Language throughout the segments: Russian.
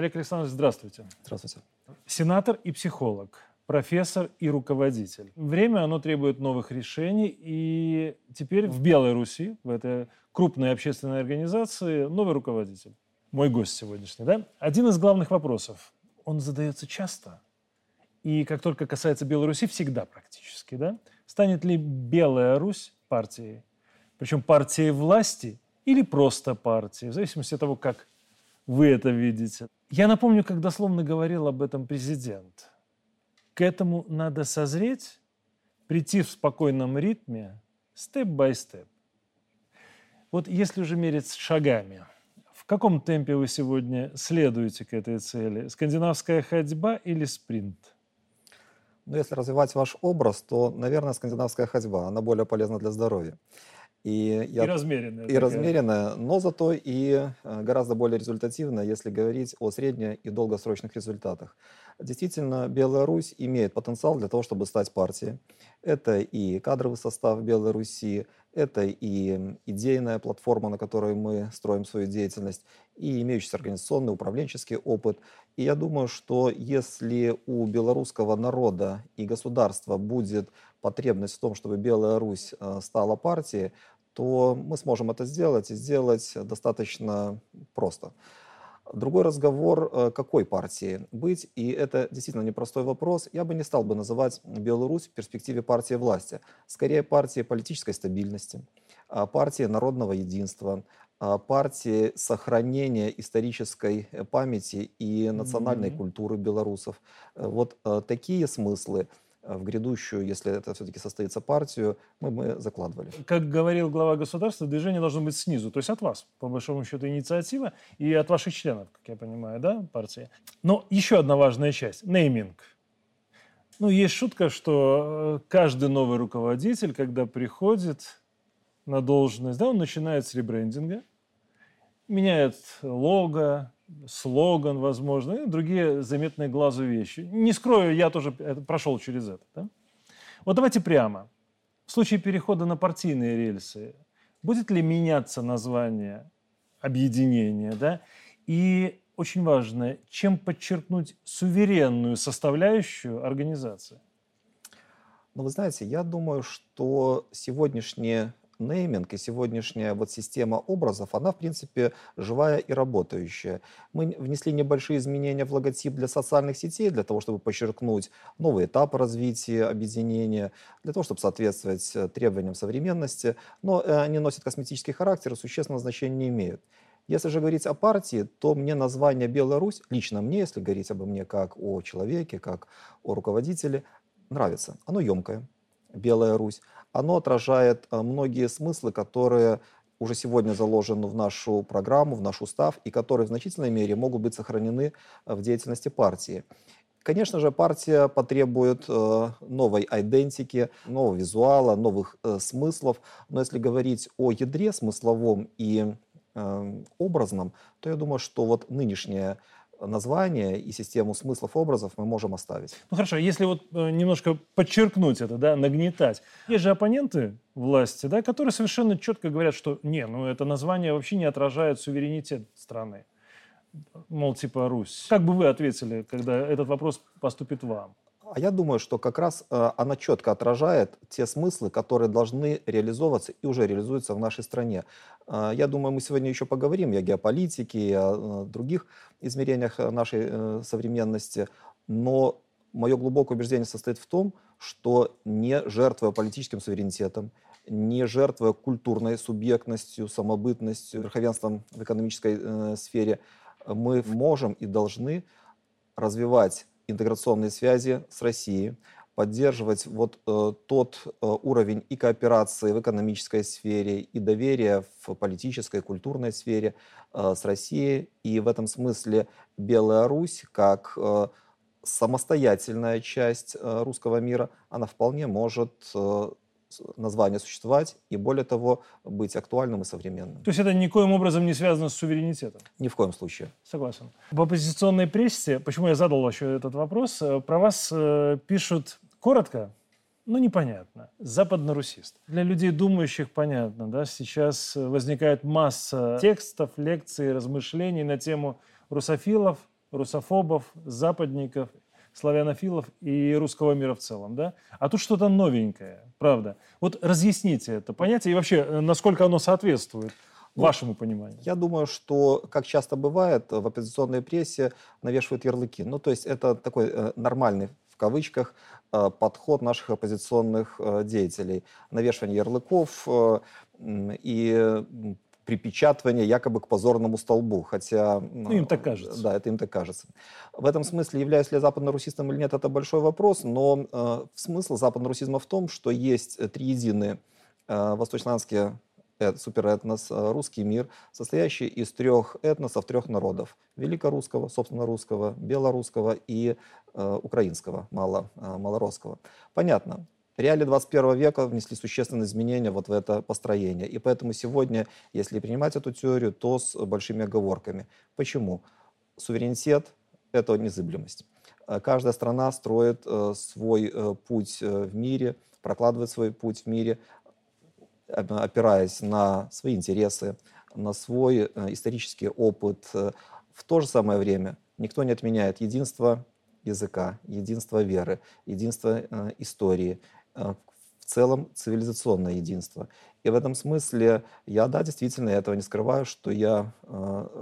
Олег Александрович, здравствуйте. Здравствуйте. Сенатор и психолог, профессор и руководитель. Время, оно требует новых решений, и теперь в Белой Руси, в этой крупной общественной организации, новый руководитель. Мой гость сегодняшний, да? Один из главных вопросов. Он задается часто, и как только касается Беларуси, всегда практически, да? Станет ли Белая Русь партией? Причем партией власти или просто партией, в зависимости от того, как вы это видите. Я напомню, как дословно говорил об этом президент. К этому надо созреть, прийти в спокойном ритме, степ-бай-степ. Вот если уже мерить шагами, в каком темпе вы сегодня следуете к этой цели? Скандинавская ходьба или спринт? Ну, если развивать ваш образ, то, наверное, скандинавская ходьба, она более полезна для здоровья. И, я, и размеренная. И такая. размеренная, но зато и э, гораздо более результативная, если говорить о средне- и долгосрочных результатах. Действительно, Беларусь имеет потенциал для того, чтобы стать партией. Это и кадровый состав Беларуси, это и идейная платформа, на которой мы строим свою деятельность, и имеющийся организационный, управленческий опыт. И я думаю, что если у белорусского народа и государства будет потребность в том, чтобы Белая Русь э, стала партией, то мы сможем это сделать и сделать достаточно просто. Другой разговор, э, какой партии быть, и это действительно непростой вопрос. Я бы не стал бы называть Беларусь в перспективе партии власти. Скорее партии политической стабильности, а партии народного единства, а партии сохранения исторической э, памяти и национальной mm-hmm. культуры белорусов. Вот такие смыслы в грядущую, если это все-таки состоится партию, мы, мы закладывали. Как говорил глава государства, движение должно быть снизу, то есть от вас, по большому счету, инициатива и от ваших членов, как я понимаю, да, партии. Но еще одна важная часть – нейминг. Ну, есть шутка, что э, каждый новый руководитель, когда приходит на должность, да, он начинает с ребрендинга, меняет лого, слоган, возможно, и другие заметные глазу вещи. Не скрою, я тоже прошел через это. Да? Вот давайте прямо. В случае перехода на партийные рельсы, будет ли меняться название объединения, да? И очень важно, чем подчеркнуть суверенную составляющую организации? Ну, вы знаете, я думаю, что сегодняшние нейминг и сегодняшняя вот система образов, она, в принципе, живая и работающая. Мы внесли небольшие изменения в логотип для социальных сетей, для того, чтобы подчеркнуть новый этап развития объединения, для того, чтобы соответствовать э, требованиям современности, но э, они носят косметический характер и существенного значения не имеют. Если же говорить о партии, то мне название «Беларусь», лично мне, если говорить обо мне как о человеке, как о руководителе, нравится. Оно емкое, «Белая Русь» оно отражает э, многие смыслы, которые уже сегодня заложены в нашу программу, в наш устав, и которые в значительной мере могут быть сохранены э, в деятельности партии. Конечно же, партия потребует э, новой идентики, нового визуала, новых смыслов. Но если говорить о ядре смысловом и э, образном, то я думаю, что вот нынешняя название и систему смыслов, образов мы можем оставить. Ну хорошо, если вот э, немножко подчеркнуть это, да, нагнетать. Есть же оппоненты власти, да, которые совершенно четко говорят, что не, ну это название вообще не отражает суверенитет страны. Мол, типа Русь. Как бы вы ответили, когда этот вопрос поступит вам? А я думаю, что как раз э, она четко отражает те смыслы, которые должны реализовываться и уже реализуются в нашей стране. Э, я думаю, мы сегодня еще поговорим и о геополитике, и о э, других измерениях нашей современности, но мое глубокое убеждение состоит в том, что не жертвуя политическим суверенитетом, не жертвуя культурной субъектностью, самобытностью, верховенством в экономической э, сфере, мы можем и должны развивать интеграционные связи с Россией, поддерживать вот э, тот э, уровень и кооперации в экономической сфере, и доверия в политической, культурной сфере э, с Россией. И в этом смысле Белая Русь, как э, самостоятельная часть э, русского мира, она вполне может э, название существовать и, более того, быть актуальным и современным. То есть это никоим образом не связано с суверенитетом? Ни в коем случае. Согласен. В оппозиционной прессе, почему я задал еще этот вопрос, э, про вас э, пишут коротко, но непонятно. Западно-русист. Для людей, думающих, понятно, да, сейчас возникает масса текстов, лекций, размышлений на тему русофилов, русофобов, западников, славянофилов и русского мира в целом, да? А тут что-то новенькое, правда. Вот разъясните это понятие и вообще, э, насколько оно соответствует ну, вашему пониманию? Я думаю, что, как часто бывает, в оппозиционной прессе навешивают ярлыки. Ну, то есть это такой э, нормальный в кавычках э, подход наших оппозиционных э, деятелей. Навешивание ярлыков э, и припечатывание якобы к позорному столбу, хотя... Ну, им так кажется. Да, это им так кажется. В этом смысле, являюсь ли я западно-русистом или нет, это большой вопрос, но э, смысл западно-русизма в том, что есть три единые э, восточнославянские суперэтнос, э, русский мир, состоящий из трех этносов, трех народов. Великорусского, собственно, русского, белорусского и э, украинского, мало, э, малоросского. Понятно. Реалии 21 века внесли существенные изменения вот в это построение. И поэтому сегодня, если принимать эту теорию, то с большими оговорками. Почему? Суверенитет – это незыблемость. Э, каждая страна строит э, свой э, путь в мире, прокладывает свой путь в мире, опираясь на свои интересы, на свой исторический опыт. В то же самое время никто не отменяет единство языка, единство веры, единство истории, в целом цивилизационное единство. И в этом смысле я, да, действительно, я этого не скрываю, что я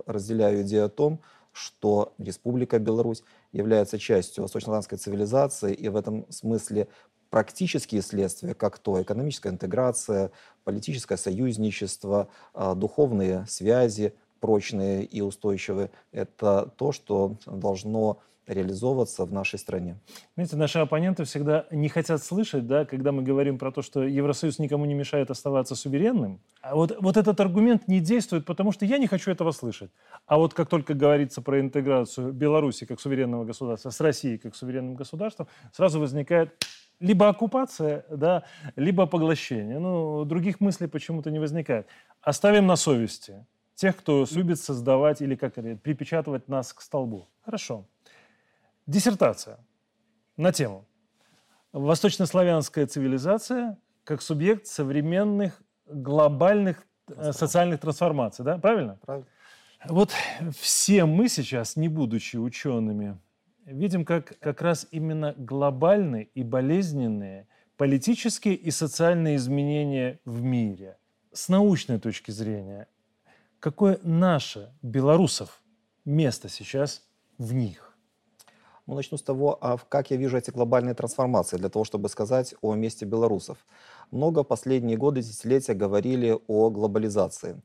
разделяю идею о том, что Республика Беларусь является частью восточнославянской цивилизации, и в этом смысле практические следствия, как то экономическая интеграция, политическое союзничество, а, духовные связи прочные и устойчивые, это то, что должно реализовываться в нашей стране. Знаете, наши оппоненты всегда не хотят слышать, да, когда мы говорим про то, что Евросоюз никому не мешает оставаться суверенным. А вот, вот этот аргумент не действует, потому что я не хочу этого слышать. А вот как только говорится про интеграцию Беларуси как суверенного государства с Россией как суверенным государством, сразу возникает либо оккупация, да, либо поглощение. Ну, других мыслей почему-то не возникает. Оставим на совести тех, кто любит создавать или как это, припечатывать нас к столбу. Хорошо. Диссертация на тему «Восточнославянская цивилизация как субъект современных глобальных э, социальных трансформаций». Да? Правильно? Правильно. Вот все мы сейчас, не будучи учеными, видим, как как раз именно глобальные и болезненные политические и социальные изменения в мире. С научной точки зрения, какое наше, белорусов, место сейчас в них? Ну, начну с того, а как я вижу эти глобальные трансформации, для того, чтобы сказать о месте белорусов. Много последние годы, десятилетия говорили о глобализации.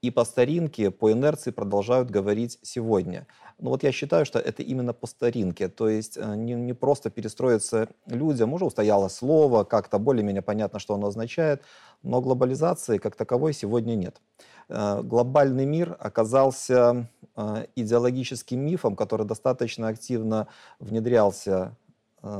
И по старинке, по инерции продолжают говорить сегодня. Но вот я считаю, что это именно по старинке. То есть э, не, не просто перестроиться людям, уже устояло слово, как-то более-менее понятно, что оно означает, но глобализации как таковой сегодня нет. Э, глобальный мир оказался э, идеологическим мифом, который достаточно активно внедрялся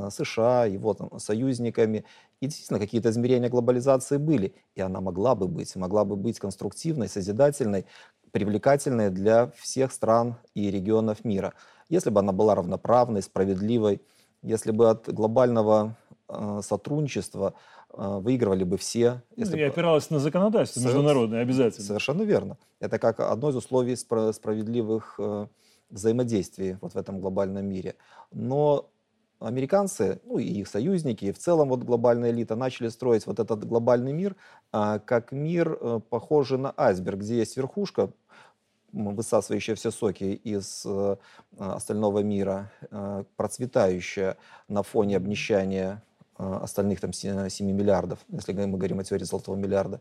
США, его там, союзниками. И действительно, какие-то измерения глобализации были. И она могла бы быть, могла бы быть конструктивной, созидательной, привлекательной для всех стран и регионов мира. Если бы она была равноправной, справедливой, если бы от глобального э, сотрудничества э, выигрывали бы все. Ну, если и бы... опиралась на законодательство международное обязательно. Совершенно верно. Это как одно из условий справедливых э, взаимодействий вот в этом глобальном мире. Но американцы, ну и их союзники, и в целом вот глобальная элита начали строить вот этот глобальный мир а, как мир, а, похожий на айсберг, где есть верхушка, высасывающая все соки из а, остального мира, а, процветающая на фоне обнищания остальных там 7 миллиардов, если мы говорим о теории золотого миллиарда.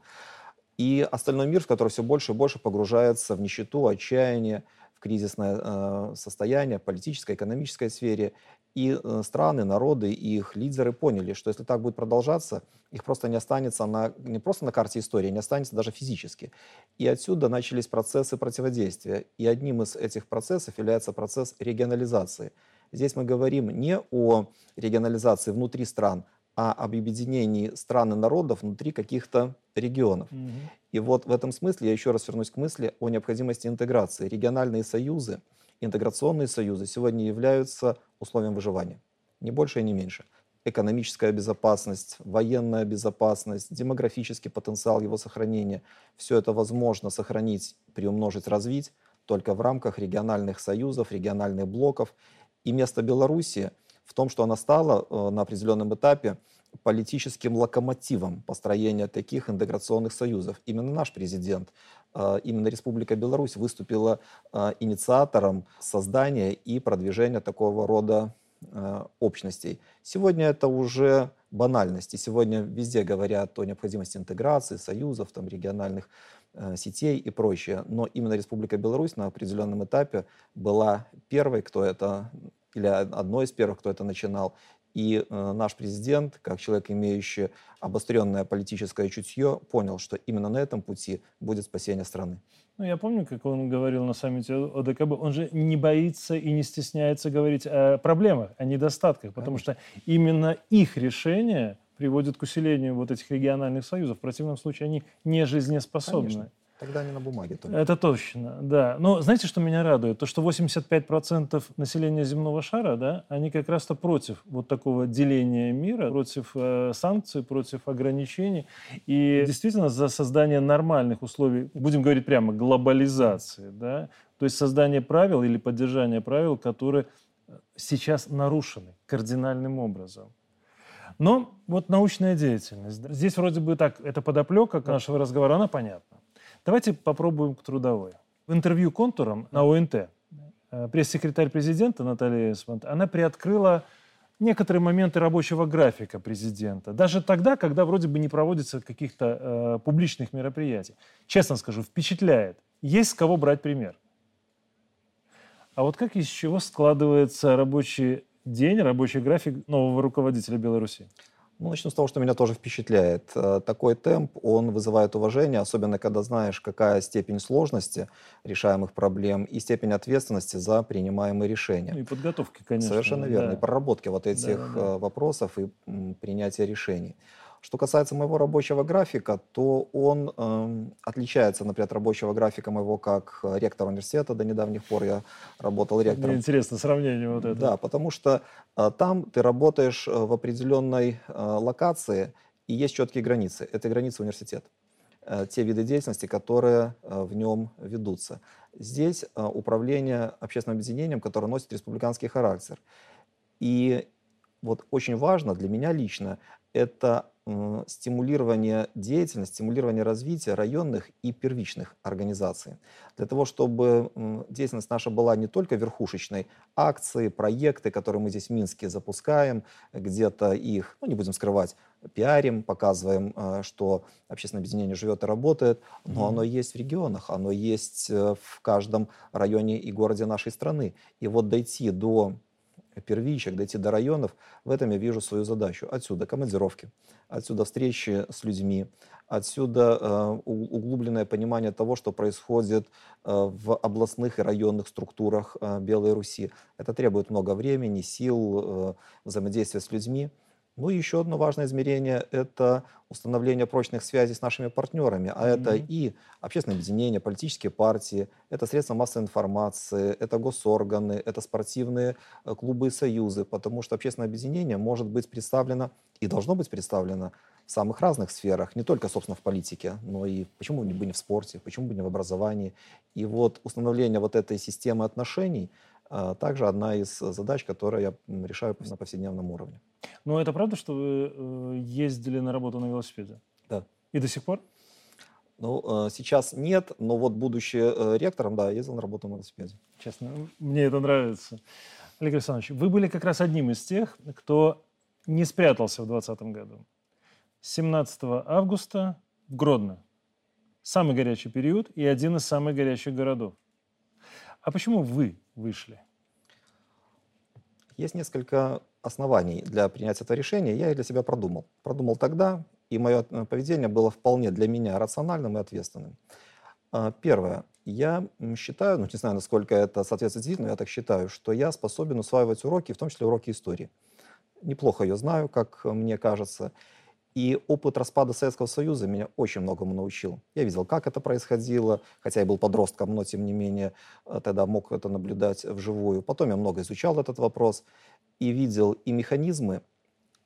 И остальной мир, в который все больше и больше погружается в нищету, отчаяние, в кризисное э, состояние, политической, экономической сфере. И э, страны, народы и их лидеры поняли, что если так будет продолжаться, их просто не останется на, не просто на карте истории, не останется даже физически. И отсюда начались процессы противодействия. И одним из этих процессов является процесс регионализации. Здесь мы говорим не о регионализации внутри стран, а об объединении стран и народов внутри каких-то регионов. Угу. И вот в этом смысле я еще раз вернусь к мысли о необходимости интеграции. Региональные союзы, интеграционные союзы сегодня являются условием выживания. Не больше и не меньше. Экономическая безопасность, военная безопасность, демографический потенциал его сохранения. Все это возможно сохранить, приумножить, развить только в рамках региональных союзов, региональных блоков. И место Беларуси в том, что она стала э, на определенном этапе политическим локомотивом построения таких интеграционных союзов. Именно наш президент, именно Республика Беларусь выступила э, инициатором создания и продвижения такого рода общностей. Сегодня это уже банальность, и сегодня везде говорят о необходимости интеграции, союзов, там, региональных сетей и прочее. Но именно Республика Беларусь на определенном этапе была первой, кто это или одной из первых, кто это начинал. И э, наш президент, как человек, имеющий обостренное политическое чутье, понял, что именно на этом пути будет спасение страны. Ну, я помню, как он говорил на саммите ОДКБ, он же не боится и не стесняется говорить о проблемах, о недостатках, потому Конечно. что именно их решение приводит к усилению вот этих региональных союзов. В противном случае они не жизнеспособны. Конечно. Тогда не на бумаге только. Это точно, да. Но знаете, что меня радует? То, что 85% населения земного шара, да, они как раз-то против вот такого деления мира, против э, санкций, против ограничений. И действительно за создание нормальных условий, будем говорить прямо, глобализации, да, то есть создание правил или поддержание правил, которые сейчас нарушены кардинальным образом. Но вот научная деятельность. Здесь вроде бы так, это подоплека нашего разговора, она понятна. Давайте попробуем к трудовой. В интервью контуром на ОНТ э, пресс-секретарь президента Наталья Эсмонт, она приоткрыла некоторые моменты рабочего графика президента. Даже тогда, когда вроде бы не проводится каких-то э, публичных мероприятий. Честно скажу, впечатляет. Есть с кого брать пример. А вот как из чего складывается рабочий день, рабочий график нового руководителя Беларуси? Ну, начну с того, что меня тоже впечатляет. Э, такой темп, он вызывает уважение, особенно когда знаешь, какая степень сложности решаемых проблем и степень ответственности за принимаемые решения. Ну и подготовки, конечно. Совершенно верно. Да. И проработки вот этих да, да, да. Э, вопросов и принятия решений. Что касается моего рабочего графика, то он э, отличается, например, от рабочего графика моего как ректора университета. До недавних пор я работал ректором. Мне интересно сравнение вот это. Да, потому что э, там ты работаешь э, в определенной э, локации, и есть четкие границы. Это границы университета э, те виды деятельности, которые э, в нем ведутся. Здесь э, управление общественным объединением, которое носит республиканский характер. И вот очень важно для меня лично это стимулирование деятельности, стимулирование развития районных и первичных организаций. Для того, чтобы деятельность наша была не только верхушечной, акции, проекты, которые мы здесь в Минске запускаем, где-то их, ну не будем скрывать, пиарим, показываем, э, что общественное объединение живет и работает, но mm-hmm. оно есть в регионах, оно есть э, в каждом районе и городе нашей страны. И вот дойти до первичек, дойти до районов, в этом я вижу свою задачу. Отсюда командировки, отсюда встречи с людьми, отсюда э, углубленное понимание того, что происходит э, в областных и районных структурах э, Белой Руси. Это требует много времени, сил, э, взаимодействия с людьми. Ну и еще одно важное измерение – это установление прочных связей с нашими партнерами. А mm-hmm. это и общественные объединения, политические партии, это средства массовой информации, это госорганы, это спортивные э, клубы и союзы, потому что общественное объединение может быть представлено и должно быть представлено в самых разных сферах, не только, собственно, в политике, но и почему бы не в спорте, почему бы не в образовании. И вот установление вот этой системы отношений – также одна из задач, которые я решаю на повседневном уровне. Ну, это правда, что вы э, ездили на работу на велосипеде? Да. И до сих пор? Ну, э, сейчас нет, но вот будучи э, ректором, да, ездил на работу на велосипеде. Честно, мне это нравится. Олег Александрович, вы были как раз одним из тех, кто не спрятался в 2020 году. 17 августа в Гродно. Самый горячий период и один из самых горячих городов. А почему вы вышли? Есть несколько оснований для принятия этого решения. Я их для себя продумал. Продумал тогда, и мое э, поведение было вполне для меня рациональным и ответственным. А, первое. Я считаю, ну не знаю, насколько это соответствует но я так считаю, что я способен усваивать уроки, в том числе уроки истории. Неплохо ее знаю, как мне кажется. И опыт распада Советского Союза меня очень многому научил. Я видел, как это происходило, хотя я был подростком, но тем не менее э, тогда мог это наблюдать вживую. Потом я много изучал этот вопрос и видел и механизмы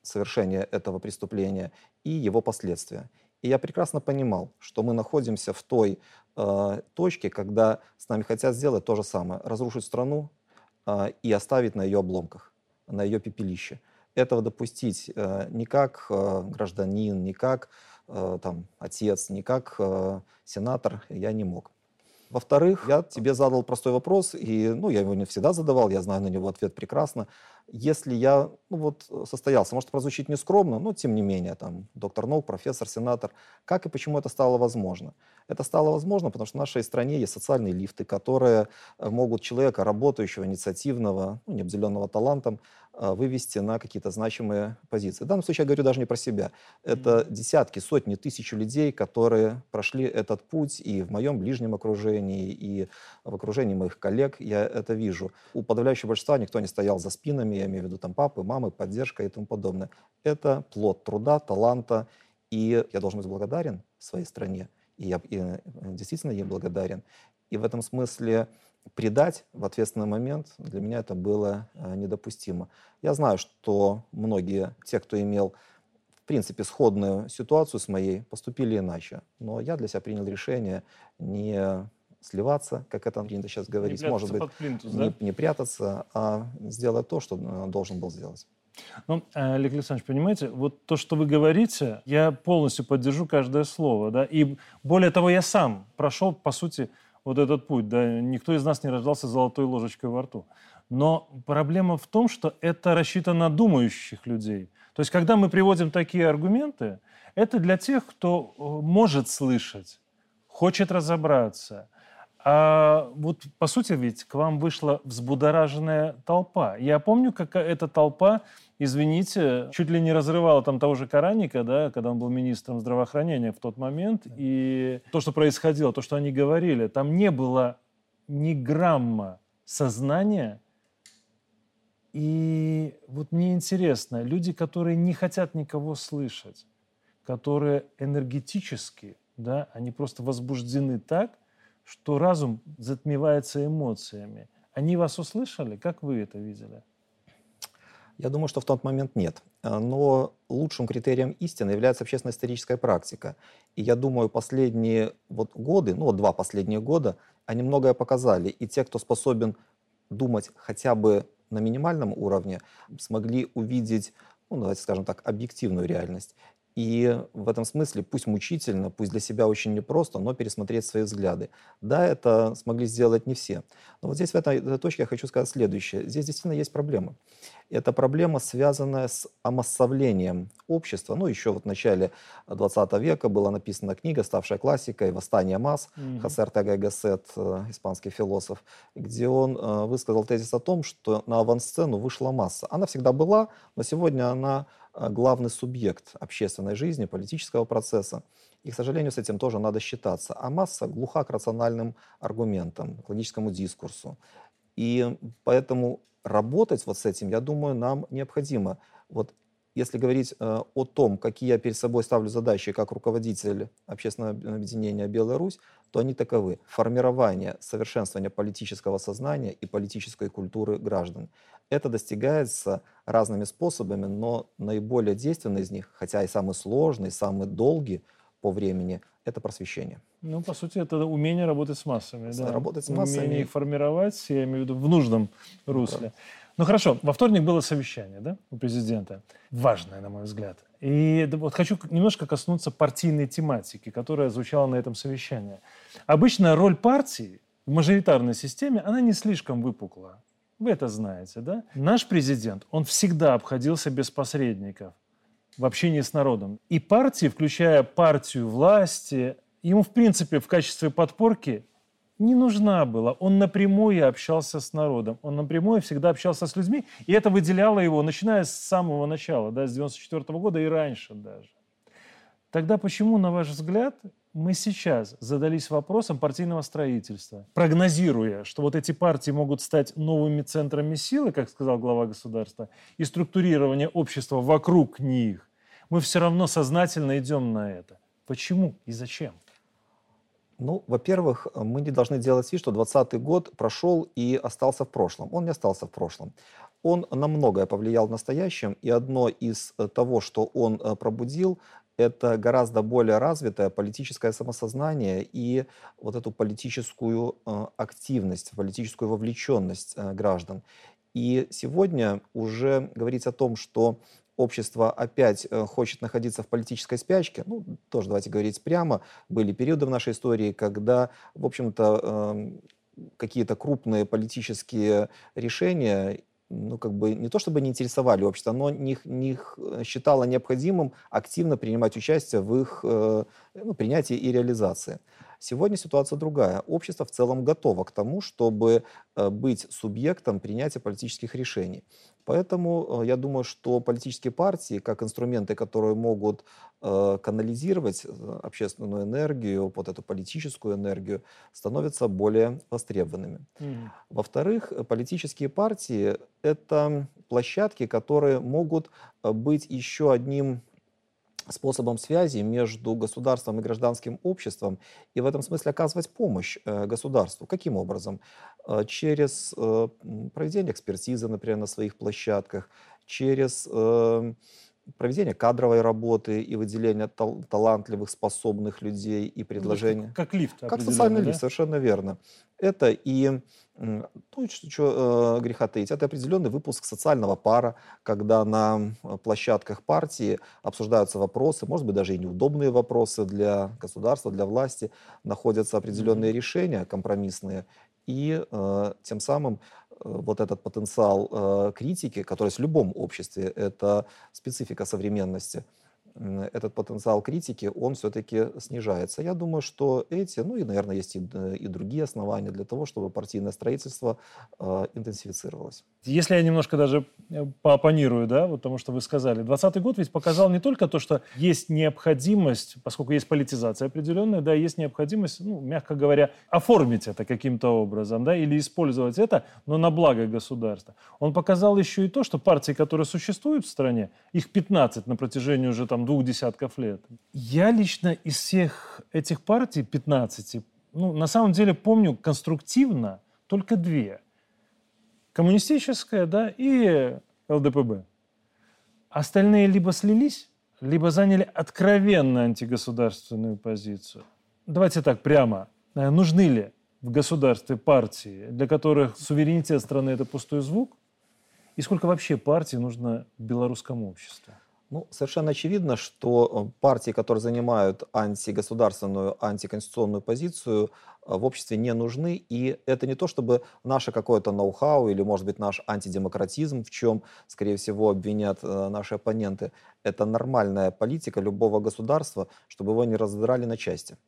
совершения этого преступления, и его последствия. И я прекрасно понимал, что мы находимся в той э, точке, когда с нами хотят сделать то же самое. Разрушить страну э, и оставить на ее обломках, на ее пепелище. Этого допустить э, ни как э, гражданин, ни как э, там, отец, ни как сенатор я не мог. Во-вторых, я тебе задал простой вопрос, и ну, я его не всегда задавал, я знаю на него ответ прекрасно. Если я ну, вот, состоялся, может прозвучить нескромно, но тем не менее, там, доктор наук, профессор, сенатор, как и почему это стало возможно? Это стало возможно, потому что в нашей стране есть социальные лифты, которые э, могут человека, работающего, инициативного, ну, не обделенного талантом, э, вывести на какие-то значимые позиции. В данном случае я говорю даже не про себя. Это десятки, сотни, тысячи людей, которые прошли этот путь и в моем ближнем окружении, и в окружении моих коллег. Я это вижу. У подавляющего большинства никто не стоял за спинами, я имею в виду там папы, мамы, поддержка и тому подобное. Это плод труда, таланта, и я должен быть благодарен своей стране и я и э, действительно ей благодарен. И в этом смысле предать в ответственный момент для меня это было э, недопустимо. Я знаю, что многие, те, кто имел в принципе сходную ситуацию с моей, поступили иначе. Но я для себя принял решение не сливаться, как это принято сейчас говорить, не может быть, плинтус, не, да? не прятаться, а сделать то, что э, должен был сделать. Ну, э, Олег Александрович, понимаете, вот то, что вы говорите, я полностью поддержу каждое слово, да, и более того, я сам прошел, по сути, вот этот путь, да, никто из нас не рождался золотой ложечкой во рту. Но проблема в том, что это рассчитано на думающих людей. То есть, когда мы приводим такие аргументы, это для тех, кто э, может слышать, хочет разобраться. А вот, по сути, ведь к вам вышла взбудораженная толпа. Я помню, как эта толпа извините, чуть ли не разрывала там того же Караника, да, когда он был министром здравоохранения в тот момент. И то, что происходило, то, что они говорили, там не было ни грамма сознания. И вот мне интересно, люди, которые не хотят никого слышать, которые энергетически, да, они просто возбуждены так, что разум затмевается эмоциями. Они вас услышали? Как вы это видели? Я думаю, что в тот момент нет. Но лучшим критерием истины является общественно-историческая практика. И я думаю, последние вот годы, ну вот два последние года, они многое показали. И те, кто способен думать хотя бы на минимальном уровне, смогли увидеть, ну давайте скажем так, объективную реальность. И в этом смысле, пусть мучительно, пусть для себя очень непросто, но пересмотреть свои взгляды. Да, это смогли сделать не все. Но вот здесь, в этой, этой точке, я хочу сказать следующее. Здесь действительно есть проблема. Это проблема, связанная с омассовлением общества. Ну, еще вот в начале 20 века была написана книга, ставшая классикой «Восстание масс» mm-hmm. Хосе Ортега Гассет, э, испанский философ, где он э, высказал тезис о том, что на авансцену вышла масса. Она всегда была, но сегодня она Э, главный субъект общественной жизни, политического процесса. И, к сожалению, с этим тоже надо считаться. А масса глуха к рациональным аргументам, к логическому дискурсу. И поэтому работать вот с этим, я думаю, нам необходимо. Вот если говорить э, о том, какие я перед собой ставлю задачи как руководитель общественного объединения «Беларусь», то они таковы. Формирование, совершенствование политического сознания и политической культуры граждан. Это достигается разными способами, но наиболее действенный из них, хотя и самый сложный, самый долгий по времени, это просвещение. Ну, по сути, это умение работать с массами. Да. Работать с массами. Умение их формировать, я имею в виду, в нужном русле. Ну хорошо, во вторник было совещание да, у президента. Важное, на мой взгляд. И вот хочу немножко коснуться партийной тематики, которая звучала на этом совещании. Обычно роль партии в мажоритарной системе, она не слишком выпукла. Вы это знаете, да? Наш президент, он всегда обходился без посредников в общении с народом. И партии, включая партию власти, ему, в принципе, в качестве подпорки не нужна была. Он напрямую общался с народом. Он напрямую всегда общался с людьми. И это выделяло его, начиная с самого начала, да, с 94 -го года и раньше даже. Тогда почему, на ваш взгляд, мы сейчас задались вопросом партийного строительства, прогнозируя, что вот эти партии могут стать новыми центрами силы, как сказал глава государства, и структурирование общества вокруг них, мы все равно сознательно идем на это. Почему и зачем? Ну, во-первых, мы не должны делать вид, что 2020 год прошел и остался в прошлом. Он не остался в прошлом. Он на многое повлиял в настоящем, и одно из того, что он э, пробудил, это гораздо более развитое политическое самосознание и вот эту политическую э, активность, политическую вовлеченность э, граждан. И сегодня уже говорить о том, что общество опять э, хочет находиться в политической спячке, ну, тоже давайте говорить прямо, были периоды в нашей истории, когда, в общем-то, эм, какие-то крупные политические решения ну, как бы не то чтобы не интересовали общество, но не, не считало необходимым активно принимать участие в их э, ну, принятии и реализации. Сегодня ситуация другая. Общество в целом готово к тому, чтобы э, быть субъектом принятия политических решений. Поэтому э, я думаю, что политические партии, как инструменты, которые могут э, канализировать общественную энергию, вот эту политическую энергию, становятся более востребованными. Mm. Во-вторых, политические партии — это площадки, которые могут быть еще одним способом связи между государством и гражданским обществом и в этом смысле оказывать помощь э, государству. Каким образом? Э, через э, проведение экспертизы, например, на своих площадках, через проведение кадровой работы и выделение тал- талантливых, способных людей и предложения. Ну, как, как лифт. Как социальный да? лифт, совершенно верно. Это и, ну, что, что э, греха таить, это определенный выпуск социального пара, когда на площадках партии обсуждаются вопросы, может быть, даже и неудобные вопросы для государства, для власти, находятся определенные mm-hmm. решения компромиссные, и э, тем самым вот этот потенциал э, критики, который есть в любом обществе, это специфика современности – этот потенциал критики, он все-таки снижается. Я думаю, что эти, ну и, наверное, есть и, и другие основания для того, чтобы партийное строительство э, интенсифицировалось. Если я немножко даже э, поопонирую, да, вот тому, что вы сказали, 2020 год ведь показал не только то, что есть необходимость, поскольку есть политизация определенная, да, есть необходимость, ну, мягко говоря, оформить это каким-то образом, да, или использовать это, но на благо государства. Он показал еще и то, что партии, которые существуют в стране, их 15 на протяжении уже там двух десятков лет. Я лично из всех этих партий, 15, ну, на самом деле помню конструктивно только две. Коммунистическая, да, и ЛДПБ. Остальные либо слились, либо заняли откровенно антигосударственную позицию. Давайте так прямо. Э, нужны ли в государстве партии, для которых суверенитет страны – это пустой звук? И сколько вообще партий нужно в белорусском обществе? Ну, совершенно очевидно, что э, партии, которые занимают антигосударственную, антиконституционную позицию, э, в обществе не нужны. И это не то, чтобы наше какое-то ноу-хау или, может быть, наш антидемократизм, в чем, скорее всего, обвинят э, наши оппоненты. Это нормальная политика любого государства, чтобы его не раздрали на части.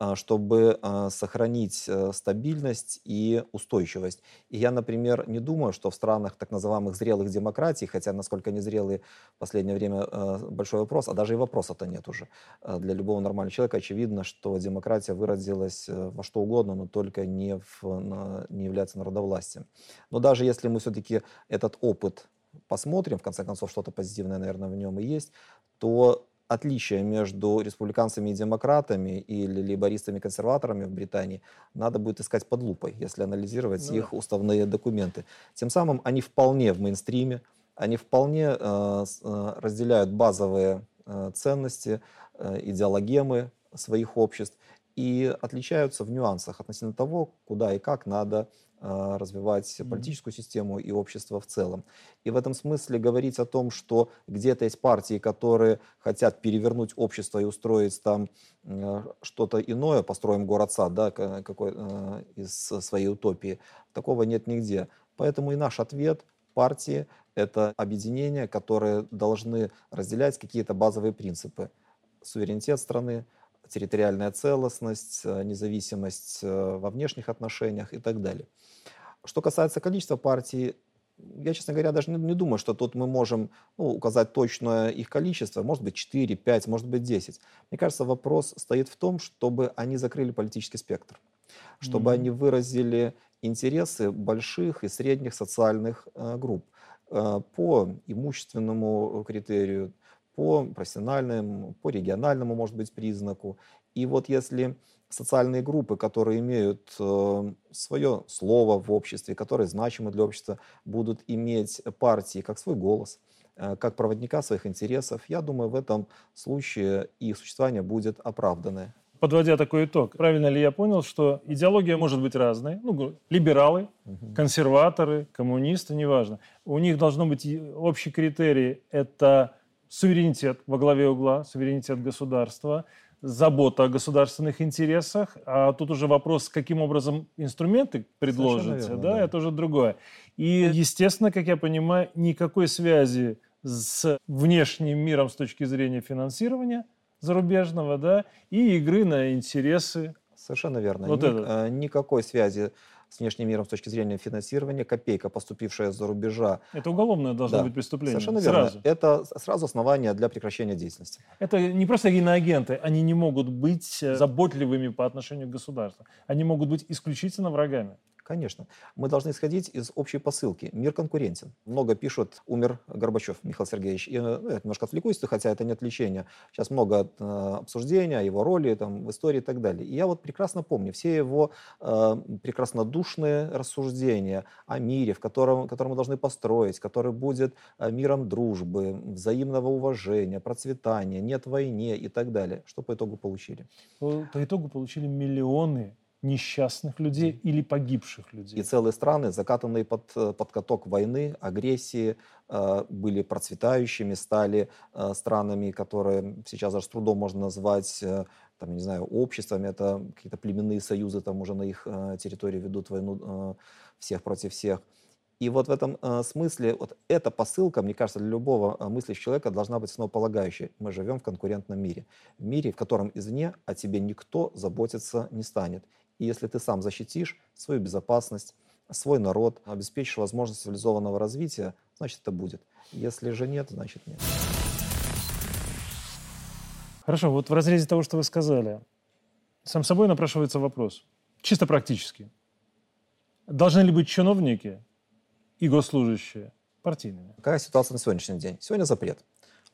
А, чтобы а, сохранить э, стабильность и устойчивость. И я, например, не думаю, что в странах так называемых зрелых демократий, хотя насколько они зрелые в последнее время э, большой вопрос, а даже и вопроса-то нет уже. А для любого нормального человека очевидно, что демократия выразилась э, во что угодно, но только не, в, не является народовластием. Но даже если мы все-таки этот опыт посмотрим, в конце концов, что-то позитивное, наверное, в нем и есть, то отличия между республиканцами и демократами или лейбористами-консерваторами в Британии надо будет искать под лупой, если анализировать ну, их уставные документы. Тем самым они вполне в мейнстриме, они вполне э, э, разделяют базовые э, ценности, э, идеологемы своих обществ и отличаются в нюансах относительно того, куда и как надо развивать политическую систему и общество в целом. И в этом смысле говорить о том, что где-то есть партии, которые хотят перевернуть общество и устроить там а, что-то иное, построим город-сад, да, какой, а, из своей утопии, такого нет нигде. Поэтому и наш ответ партии – это объединения, которые должны разделять какие-то базовые принципы. Суверенитет страны, территориальная целостность, э, независимость э, во внешних отношениях и так далее. Что касается количества партий, я, честно говоря, даже не, не думаю, что тут мы можем ну, указать точное их количество. Может быть 4, 5, может быть 10. Мне кажется, вопрос стоит в том, чтобы они закрыли политический спектр. Чтобы mm-hmm. они выразили интересы больших и средних социальных э, групп э, по имущественному критерию, по профессиональному, по региональному, может быть, признаку. И вот если социальные группы, которые имеют э, свое слово в обществе, которые значимы для общества, будут иметь партии как свой голос, э, как проводника своих интересов, я думаю, в этом случае их существование будет оправданное. Подводя такой итог, правильно ли я понял, что идеология может быть разной? Ну, либералы, угу. консерваторы, коммунисты, неважно. У них должно быть общий критерий – это суверенитет во главе угла, суверенитет государства, забота о государственных интересах, а тут уже вопрос, каким образом инструменты предложите, верно, да, да, это уже другое. И, естественно, как я понимаю, никакой связи с внешним миром с точки зрения финансирования зарубежного, да, и игры на интересы. Совершенно верно. Вот Ник, это. Э, никакой связи с внешним миром с точки зрения финансирования, копейка, поступившая за рубежа. Это уголовное должно да, быть преступление. Совершенно верно. Сразу. Это сразу основание для прекращения деятельности. Это не просто иноагенты, они не могут быть э, заботливыми по отношению к государству. Они могут быть исключительно врагами. Конечно. Мы должны исходить из общей посылки. Мир конкурентен. Много пишут, умер Горбачев Михаил Сергеевич. И, ну, я немножко отвлекусь, хотя это не отвлечение. Сейчас много э, обсуждения о его роли там, в истории и так далее. И я вот прекрасно помню все его э, прекраснодушные рассуждения о мире, в котором, который мы должны построить, который будет э, миром дружбы, взаимного уважения, процветания, нет войне и так далее. Что по итогу получили? По, по итогу получили миллионы несчастных людей или погибших людей. И целые страны, закатанные под, э, под каток войны, агрессии, э, были процветающими, стали э, странами, которые сейчас даже с трудом можно назвать там, не знаю, обществами, это какие-то племенные союзы там уже на их территории ведут войну всех против всех. И вот в этом смысле вот эта посылка, мне кажется, для любого мыслящего человека должна быть основополагающей. Мы живем в конкурентном мире. В мире, в котором извне о тебе никто заботиться не станет. И если ты сам защитишь свою безопасность, свой народ, обеспечишь возможность цивилизованного развития, значит, это будет. Если же нет, значит нет. Хорошо, вот в разрезе того, что вы сказали, сам собой напрашивается вопрос, чисто практически. Должны ли быть чиновники и госслужащие партийными? Какая ситуация на сегодняшний день? Сегодня запрет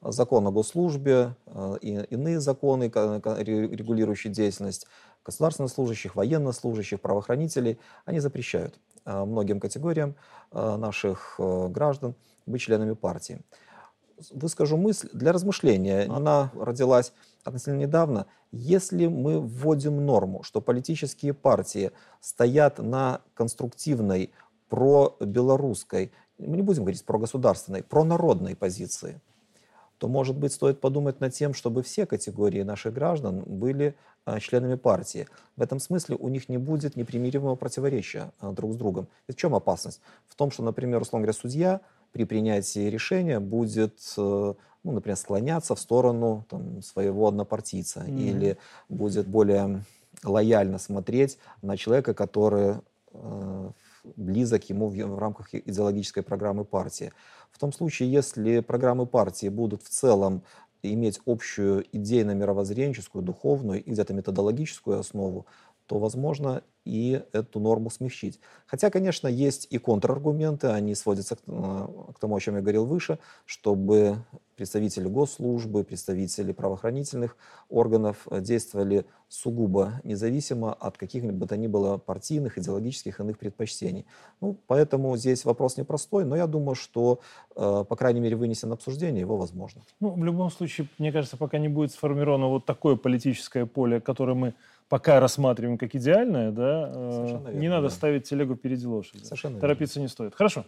закон о госслужбе э, и иные законы, регулирующие деятельность государственных служащих, военнослужащих, правоохранителей, они запрещают э, многим категориям э, наших граждан быть членами партии. Выскажу мысль для размышления. Она родилась относительно недавно. Если мы вводим норму, что политические партии стоят на конструктивной, про-белорусской, мы не будем говорить про государственной, про народной позиции – то, может быть, стоит подумать над тем, чтобы все категории наших граждан были членами партии. В этом смысле у них не будет непримиримого противоречия а, друг с другом. И в чем опасность? В том, что, например, условно говоря, судья при принятии решения будет, э, ну, например, склоняться в сторону там, своего однопартийца mm-hmm. или будет более лояльно смотреть на человека, который э, близок ему в, в рамках идеологической программы партии. В том случае, если программы партии будут в целом иметь общую идейно-мировоззренческую, духовную и где-то методологическую основу, то возможно и эту норму смягчить. Хотя, конечно, есть и контраргументы, они сводятся к, э, к тому, о чем я говорил выше, чтобы представители госслужбы, представители правоохранительных органов э, действовали сугубо независимо от каких бы то ни было партийных, идеологических иных предпочтений. Ну, поэтому здесь вопрос непростой, но я думаю, что, э, по крайней мере, вынесен на обсуждение, его возможно. Ну, в любом случае, мне кажется, пока не будет сформировано вот такое политическое поле, которое мы пока рассматриваем как идеальное, да, э, верно, не надо да. ставить телегу впереди лошади. Совершенно Торопиться верно. не стоит. Хорошо.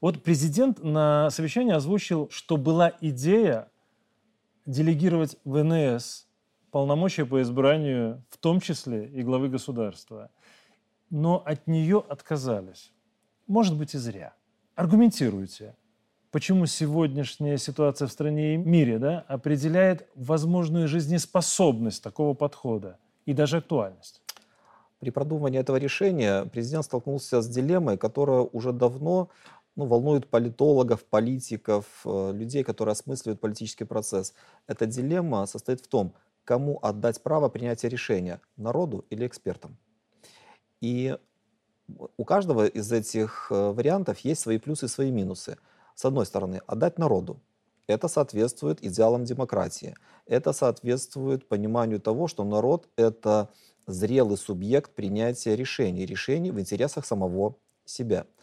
Вот президент на совещании озвучил, что была идея делегировать ВНС полномочия по избранию, в том числе и главы государства. Но от нее отказались. Может быть, и зря. Аргументируйте, почему сегодняшняя ситуация в стране и мире да, определяет возможную жизнеспособность такого подхода и даже актуальность. При продумывании этого решения президент столкнулся с дилеммой, которая уже давно ну, волнует политологов, политиков, э, людей, которые осмысливают политический процесс. Эта дилемма состоит в том, кому отдать право принятия решения, народу или экспертам. И у каждого из этих э, вариантов есть свои плюсы и свои минусы. С одной стороны, отдать народу. Это соответствует идеалам демократии. Это соответствует пониманию того, что народ – это зрелый субъект принятия решений, решений в интересах самого себя –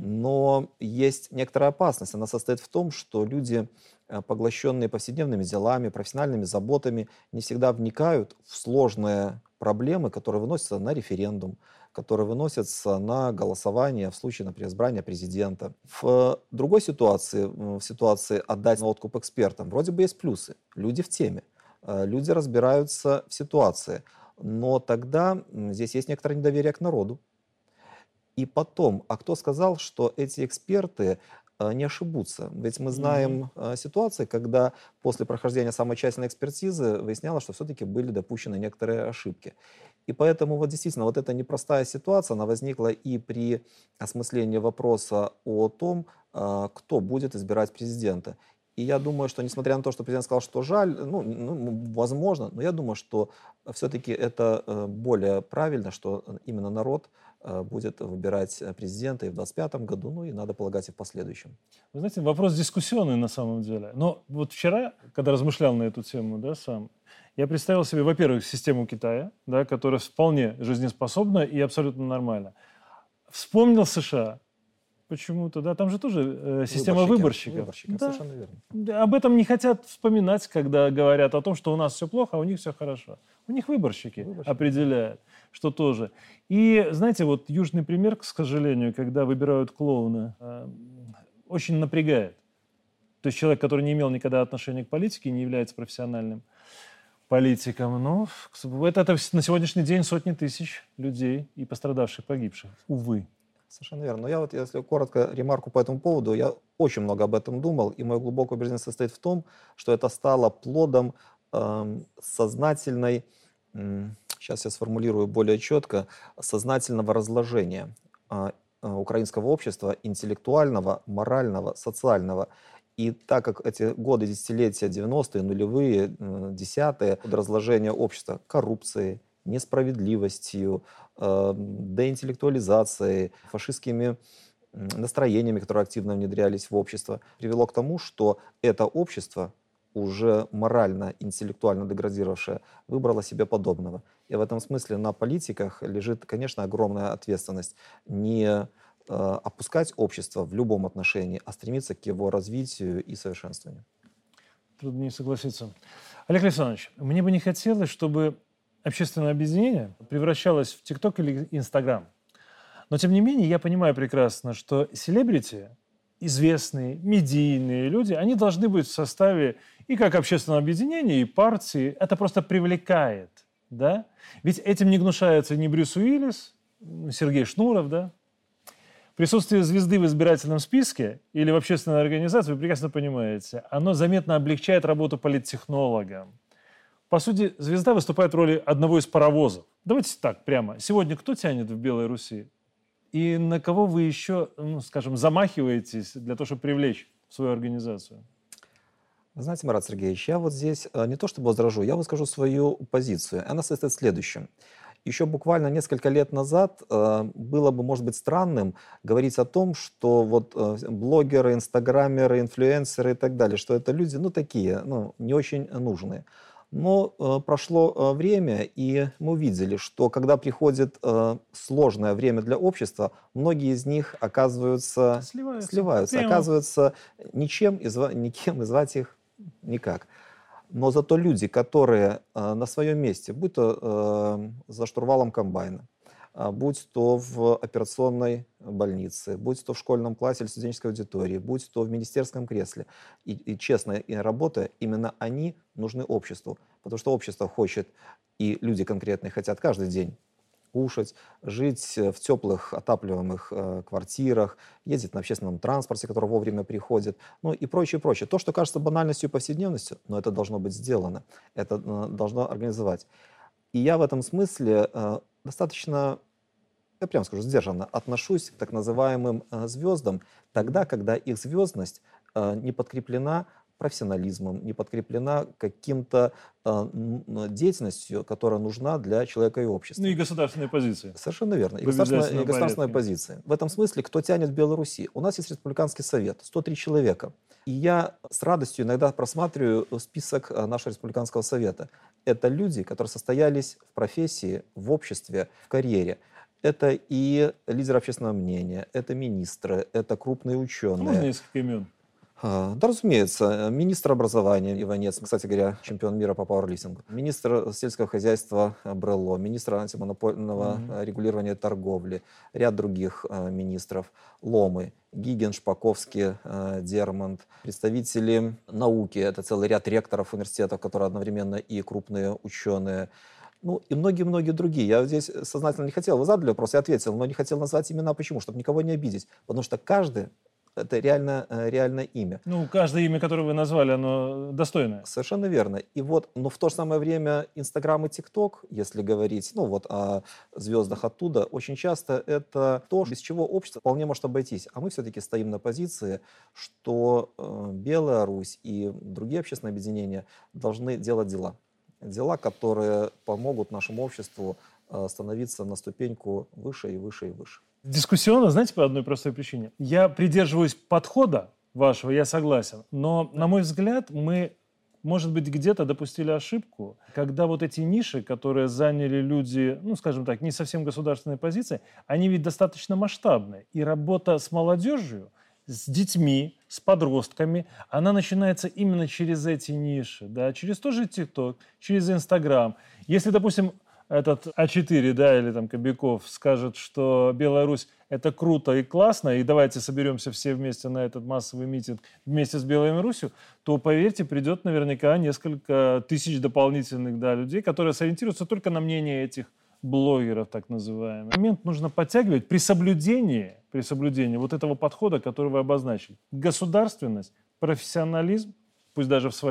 Но есть некоторая опасность. Она состоит в том, что люди, э, поглощенные повседневными делами, профессиональными заботами, не всегда вникают в сложные проблемы, которые выносятся на референдум, которые выносятся на голосование в случае, например, избрания президента. В другой ситуации, в ситуации отдать на откуп экспертам, вроде бы есть плюсы. Люди в теме, э, люди разбираются в ситуации. Но тогда здесь есть некоторое недоверие к народу. И потом, а кто сказал, что эти эксперты э, не ошибутся. Ведь мы знаем mm-hmm. ситуации, когда после прохождения самой тщательной экспертизы выяснялось, что все-таки были допущены некоторые ошибки. И поэтому вот действительно вот эта непростая ситуация, она возникла и при осмыслении вопроса о том, а, кто будет избирать президента. И я думаю, что несмотря на то, что президент сказал, что жаль, ну, ну возможно, но я думаю, что все-таки это э, более правильно, что именно народ э, будет выбирать президента и в 2025 году, ну и, надо полагать, и в последующем. Вы знаете, вопрос дискуссионный на самом деле. Но вот вчера, когда размышлял на эту тему, да, сам, я представил себе, во-первых, систему Китая, да, которая вполне жизнеспособна и абсолютно нормальна. Вспомнил США, почему-то, да, там же тоже э, система выборщиков. Выборщиков, да. совершенно верно. Об этом не хотят вспоминать, когда говорят о том, что у нас все плохо, а у них все хорошо. У них выборщики, выборщики. определяют, что тоже. И, знаете, вот южный пример, к сожалению, когда выбирают клоуна, э, очень напрягает. То есть человек, который не имел никогда отношения к политике, не является профессиональным политикам. Ну, это, это на сегодняшний день сотни тысяч людей и пострадавших, погибших. Увы. Совершенно верно. Но я вот, если коротко ремарку по этому поводу, я очень много об этом думал, и мое глубокое убеждение состоит в том, что это стало плодом э, сознательной, э, сейчас я сформулирую более четко, сознательного разложения э, украинского общества, интеллектуального, морального, социального. И так как эти годы, десятилетия, 90-е, нулевые, десятые, разложения общества коррупцией, несправедливостью, э, деинтеллектуализацией, фашистскими настроениями, которые активно внедрялись в общество, привело к тому, что это общество, уже морально, интеллектуально деградировавшее, выбрало себе подобного. И в этом смысле на политиках лежит, конечно, огромная ответственность. Не опускать общество в любом отношении, а стремиться к его развитию и совершенствованию. Трудно не согласиться. Олег Александрович, мне бы не хотелось, чтобы общественное объединение превращалось в ТикТок или Инстаграм. Но, тем не менее, я понимаю прекрасно, что селебрити, известные, медийные люди, они должны быть в составе и как общественного объединения, и партии. Это просто привлекает, да? Ведь этим не гнушается ни Брюс Уиллис, Сергей Шнуров, да? Присутствие звезды в избирательном списке или в общественной организации, вы прекрасно понимаете, оно заметно облегчает работу политтехнолога. По сути, звезда выступает в роли одного из паровозов. Давайте так прямо. Сегодня кто тянет в Белой Руси? И на кого вы еще, ну, скажем, замахиваетесь для того, чтобы привлечь свою организацию? знаете, Марат Сергеевич, я вот здесь э, не то чтобы возражу, я выскажу свою позицию. Она состоит в следующем еще буквально несколько лет назад э, было бы, может быть, странным говорить о том, что вот э, блогеры, инстаграмеры, инфлюенсеры и так далее, что это люди, ну, такие, ну, не очень нужные. Но э, прошло время, и мы увидели, что когда приходит сложное время для общества, многие из них оказываются сливаются, сливаются оказываются ничем, изва, никем, и звать их никак. Но зато люди, которые э, на своем месте, будь то э, за штурвалом комбайна, э, будь то в операционной больнице, будь то в школьном классе или студенческой аудитории, будь то в министерском кресле, и, и честно и работая, именно они нужны обществу. Потому что общество хочет, и люди конкретные хотят каждый день кушать, жить э, в теплых отапливаемых э, квартирах, ездить на общественном транспорте, который вовремя приходит, ну и прочее, прочее. То, что кажется банальностью и повседневностью, но это должно быть сделано, это э, должно организовать. И я в этом смысле э, достаточно, я прямо скажу, сдержанно отношусь к так называемым э, звездам тогда, когда их звездность э, не подкреплена профессионализмом, не подкреплена каким-то э, деятельностью, которая нужна для человека и общества. Ну и государственной позиции. Совершенно верно. И государственная, и государственная позиция. В этом смысле, кто тянет в Беларуси? У нас есть республиканский совет, 103 человека. И я с радостью иногда просматриваю список э, нашего республиканского совета. Это люди, которые состоялись в профессии, в обществе, в карьере. Это и лидеры общественного мнения, это министры, это крупные ученые. Можно несколько имен? А, Да, разумеется. Министр образования Иванец, кстати говоря, чемпион мира по пауэрлифтингу. Министр сельского хозяйства э, Брелло, министр антимонопольного э, регулирования торговли, ряд других э, министров, Ломы, Гиген, Шпаковский, э, Дермонт, представители науки, это целый ряд ректоров университетов, которые одновременно и крупные ученые, ну и многие-многие другие. Я здесь сознательно не хотел, вы задали вопрос, я ответил, но не хотел назвать имена. Почему? Чтобы никого не обидеть. Потому что каждый это реально, э, реальное имя. Ну, каждое имя, которое вы назвали, оно достойное. Совершенно верно. И вот, но в то же самое время Инстаграм и ТикТок, если говорить, ну вот о звездах оттуда, очень часто это то, без чего общество вполне может обойтись. А мы все-таки стоим на позиции, что э, Белая Русь и другие общественные объединения должны делать дела. Дела, которые помогут нашему обществу становиться на ступеньку выше и выше и выше. Дискуссионно, знаете, по одной простой причине. Я придерживаюсь подхода вашего, я согласен. Но, на мой взгляд, мы, может быть, где-то допустили ошибку, когда вот эти ниши, которые заняли люди, ну, скажем так, не совсем государственной позиции, они ведь достаточно масштабные. И работа с молодежью, с детьми, с подростками, она начинается именно через эти ниши, да, через тоже ТикТок, через Инстаграм. Если, допустим, этот А4, да, или там Кобяков скажет, что Беларусь это круто и классно, и давайте соберемся все вместе на этот массовый митинг вместе с Белой Русью, то, поверьте, придет наверняка несколько тысяч дополнительных да, людей, которые сориентируются только на мнение этих блогеров, так называемых. Момент нужно подтягивать при соблюдении, при соблюдении вот этого подхода, который вы обозначили. Государственность, профессионализм, пусть даже в своей